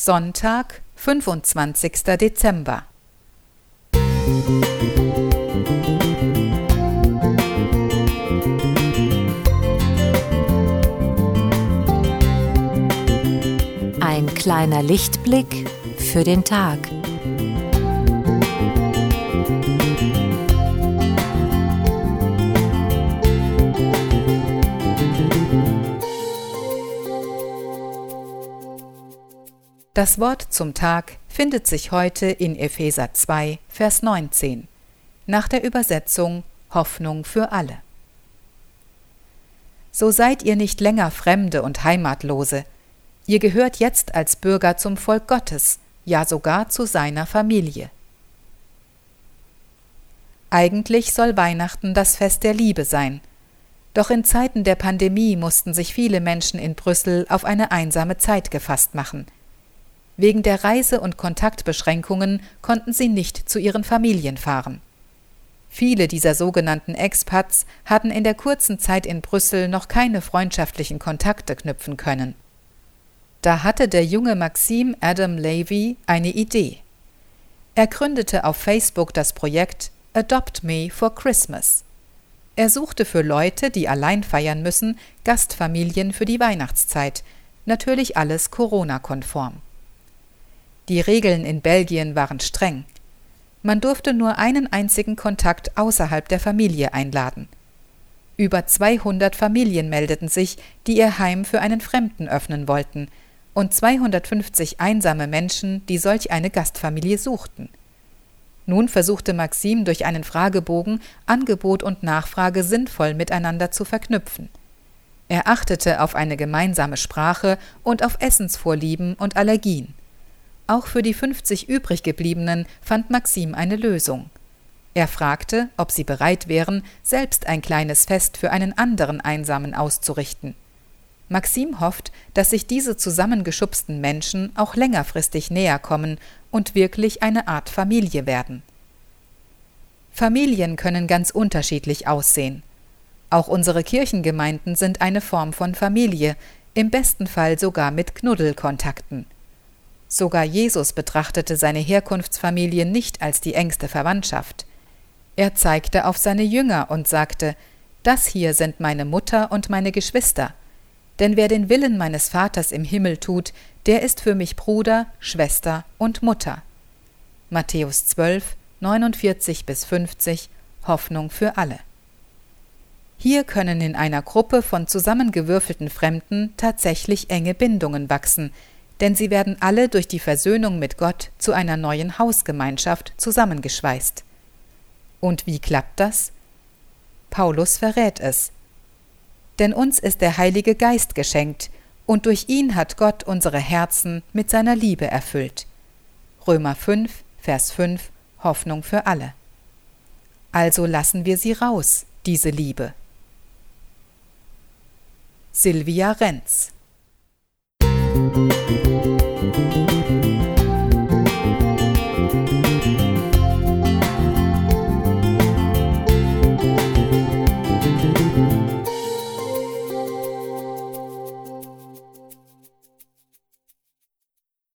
Sonntag, 25. Dezember. Ein kleiner Lichtblick für den Tag. Das Wort zum Tag findet sich heute in Epheser 2, Vers 19, nach der Übersetzung Hoffnung für alle. So seid ihr nicht länger Fremde und Heimatlose, ihr gehört jetzt als Bürger zum Volk Gottes, ja sogar zu seiner Familie. Eigentlich soll Weihnachten das Fest der Liebe sein, doch in Zeiten der Pandemie mussten sich viele Menschen in Brüssel auf eine einsame Zeit gefasst machen – Wegen der Reise- und Kontaktbeschränkungen konnten sie nicht zu ihren Familien fahren. Viele dieser sogenannten Expats hatten in der kurzen Zeit in Brüssel noch keine freundschaftlichen Kontakte knüpfen können. Da hatte der junge Maxim Adam Levy eine Idee. Er gründete auf Facebook das Projekt Adopt Me for Christmas. Er suchte für Leute, die allein feiern müssen, Gastfamilien für die Weihnachtszeit, natürlich alles Corona-konform. Die Regeln in Belgien waren streng. Man durfte nur einen einzigen Kontakt außerhalb der Familie einladen. Über 200 Familien meldeten sich, die ihr Heim für einen Fremden öffnen wollten, und 250 einsame Menschen, die solch eine Gastfamilie suchten. Nun versuchte Maxim durch einen Fragebogen Angebot und Nachfrage sinnvoll miteinander zu verknüpfen. Er achtete auf eine gemeinsame Sprache und auf Essensvorlieben und Allergien. Auch für die 50 übrig gebliebenen fand Maxim eine Lösung. Er fragte, ob sie bereit wären, selbst ein kleines Fest für einen anderen Einsamen auszurichten. Maxim hofft, dass sich diese zusammengeschubsten Menschen auch längerfristig näher kommen und wirklich eine Art Familie werden. Familien können ganz unterschiedlich aussehen. Auch unsere Kirchengemeinden sind eine Form von Familie, im besten Fall sogar mit Knuddelkontakten. Sogar Jesus betrachtete seine Herkunftsfamilie nicht als die engste Verwandtschaft. Er zeigte auf seine Jünger und sagte, Das hier sind meine Mutter und meine Geschwister. Denn wer den Willen meines Vaters im Himmel tut, der ist für mich Bruder, Schwester und Mutter. Matthäus 12, 49 bis 50 Hoffnung für alle. Hier können in einer Gruppe von zusammengewürfelten Fremden tatsächlich enge Bindungen wachsen, denn sie werden alle durch die Versöhnung mit Gott zu einer neuen Hausgemeinschaft zusammengeschweißt. Und wie klappt das? Paulus verrät es. Denn uns ist der Heilige Geist geschenkt, und durch ihn hat Gott unsere Herzen mit seiner Liebe erfüllt. Römer 5, Vers 5 Hoffnung für alle. Also lassen wir sie raus, diese Liebe. Silvia Renz Musik